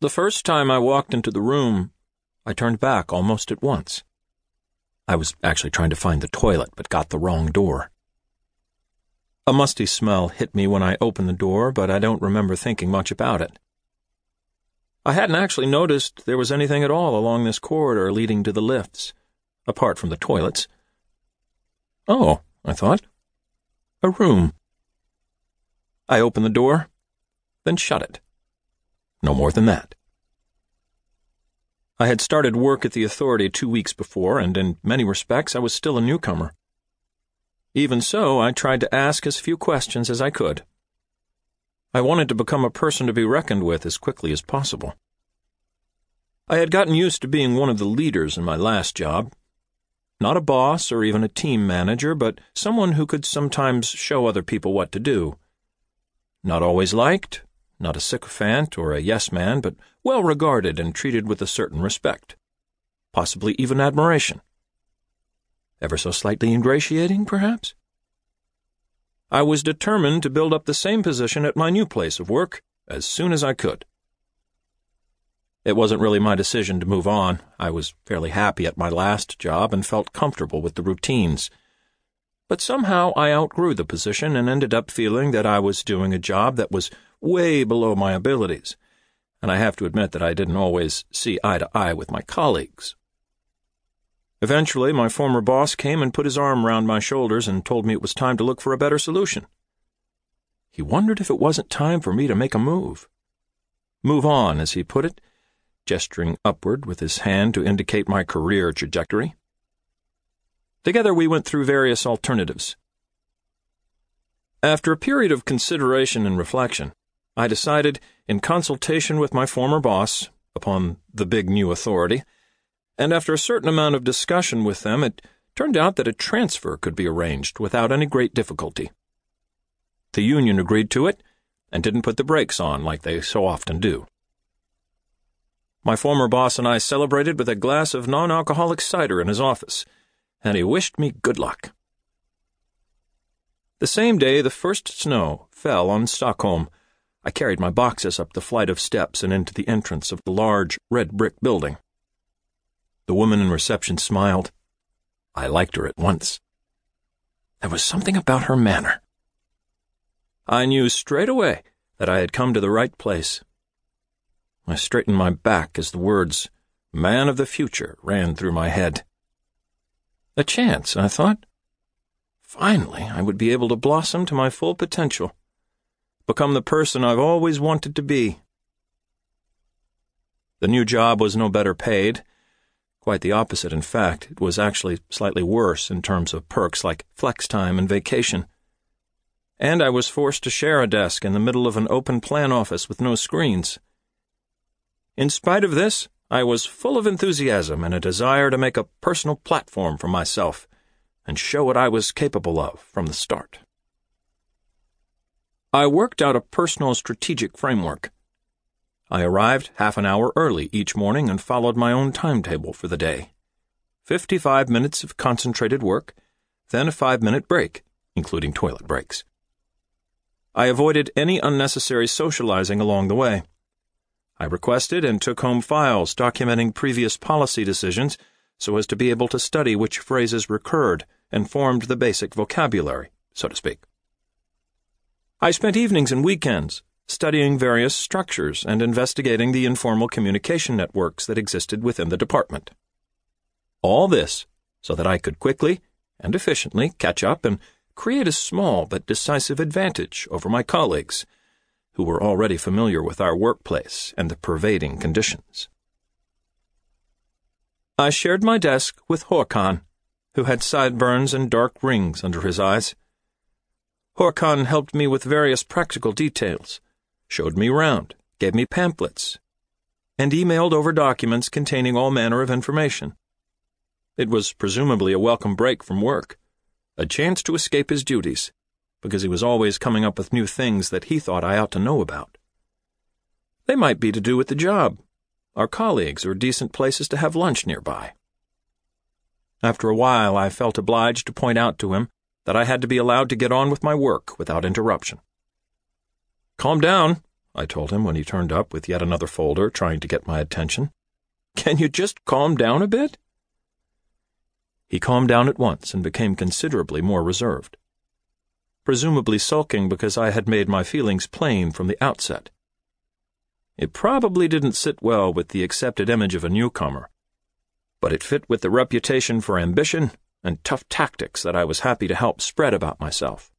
The first time I walked into the room, I turned back almost at once. I was actually trying to find the toilet, but got the wrong door. A musty smell hit me when I opened the door, but I don't remember thinking much about it. I hadn't actually noticed there was anything at all along this corridor leading to the lifts, apart from the toilets. Oh, I thought. A room. I opened the door, then shut it. No more than that. I had started work at the authority two weeks before, and in many respects I was still a newcomer. Even so, I tried to ask as few questions as I could. I wanted to become a person to be reckoned with as quickly as possible. I had gotten used to being one of the leaders in my last job. Not a boss or even a team manager, but someone who could sometimes show other people what to do. Not always liked, not a sycophant or a yes man, but well regarded and treated with a certain respect. Possibly even admiration. Ever so slightly ingratiating, perhaps? I was determined to build up the same position at my new place of work as soon as I could. It wasn't really my decision to move on. I was fairly happy at my last job and felt comfortable with the routines. But somehow I outgrew the position and ended up feeling that I was doing a job that was way below my abilities, and I have to admit that I didn't always see eye to eye with my colleagues. Eventually, my former boss came and put his arm round my shoulders and told me it was time to look for a better solution. He wondered if it wasn't time for me to make a move. Move on, as he put it, gesturing upward with his hand to indicate my career trajectory. Together we went through various alternatives. After a period of consideration and reflection, I decided, in consultation with my former boss, upon the big new authority, and after a certain amount of discussion with them, it turned out that a transfer could be arranged without any great difficulty. The union agreed to it and didn't put the brakes on like they so often do. My former boss and I celebrated with a glass of non alcoholic cider in his office, and he wished me good luck. The same day the first snow fell on Stockholm, I carried my boxes up the flight of steps and into the entrance of the large red brick building. The woman in reception smiled. I liked her at once. There was something about her manner. I knew straight away that I had come to the right place. I straightened my back as the words, man of the future, ran through my head. A chance, I thought. Finally, I would be able to blossom to my full potential, become the person I've always wanted to be. The new job was no better paid, Quite the opposite, in fact. It was actually slightly worse in terms of perks like flex time and vacation. And I was forced to share a desk in the middle of an open plan office with no screens. In spite of this, I was full of enthusiasm and a desire to make a personal platform for myself and show what I was capable of from the start. I worked out a personal strategic framework I arrived half an hour early each morning and followed my own timetable for the day. Fifty-five minutes of concentrated work, then a five-minute break, including toilet breaks. I avoided any unnecessary socializing along the way. I requested and took home files documenting previous policy decisions so as to be able to study which phrases recurred and formed the basic vocabulary, so to speak. I spent evenings and weekends studying various structures and investigating the informal communication networks that existed within the department. All this so that I could quickly and efficiently catch up and create a small but decisive advantage over my colleagues, who were already familiar with our workplace and the pervading conditions. I shared my desk with Håkan, who had sideburns and dark rings under his eyes. Håkan helped me with various practical details showed me round, gave me pamphlets, and emailed over documents containing all manner of information. It was presumably a welcome break from work, a chance to escape his duties, because he was always coming up with new things that he thought I ought to know about. They might be to do with the job, our colleagues, or decent places to have lunch nearby. After a while, I felt obliged to point out to him that I had to be allowed to get on with my work without interruption. Calm down, I told him when he turned up with yet another folder trying to get my attention. Can you just calm down a bit? He calmed down at once and became considerably more reserved. Presumably sulking because I had made my feelings plain from the outset. It probably didn't sit well with the accepted image of a newcomer, but it fit with the reputation for ambition and tough tactics that I was happy to help spread about myself.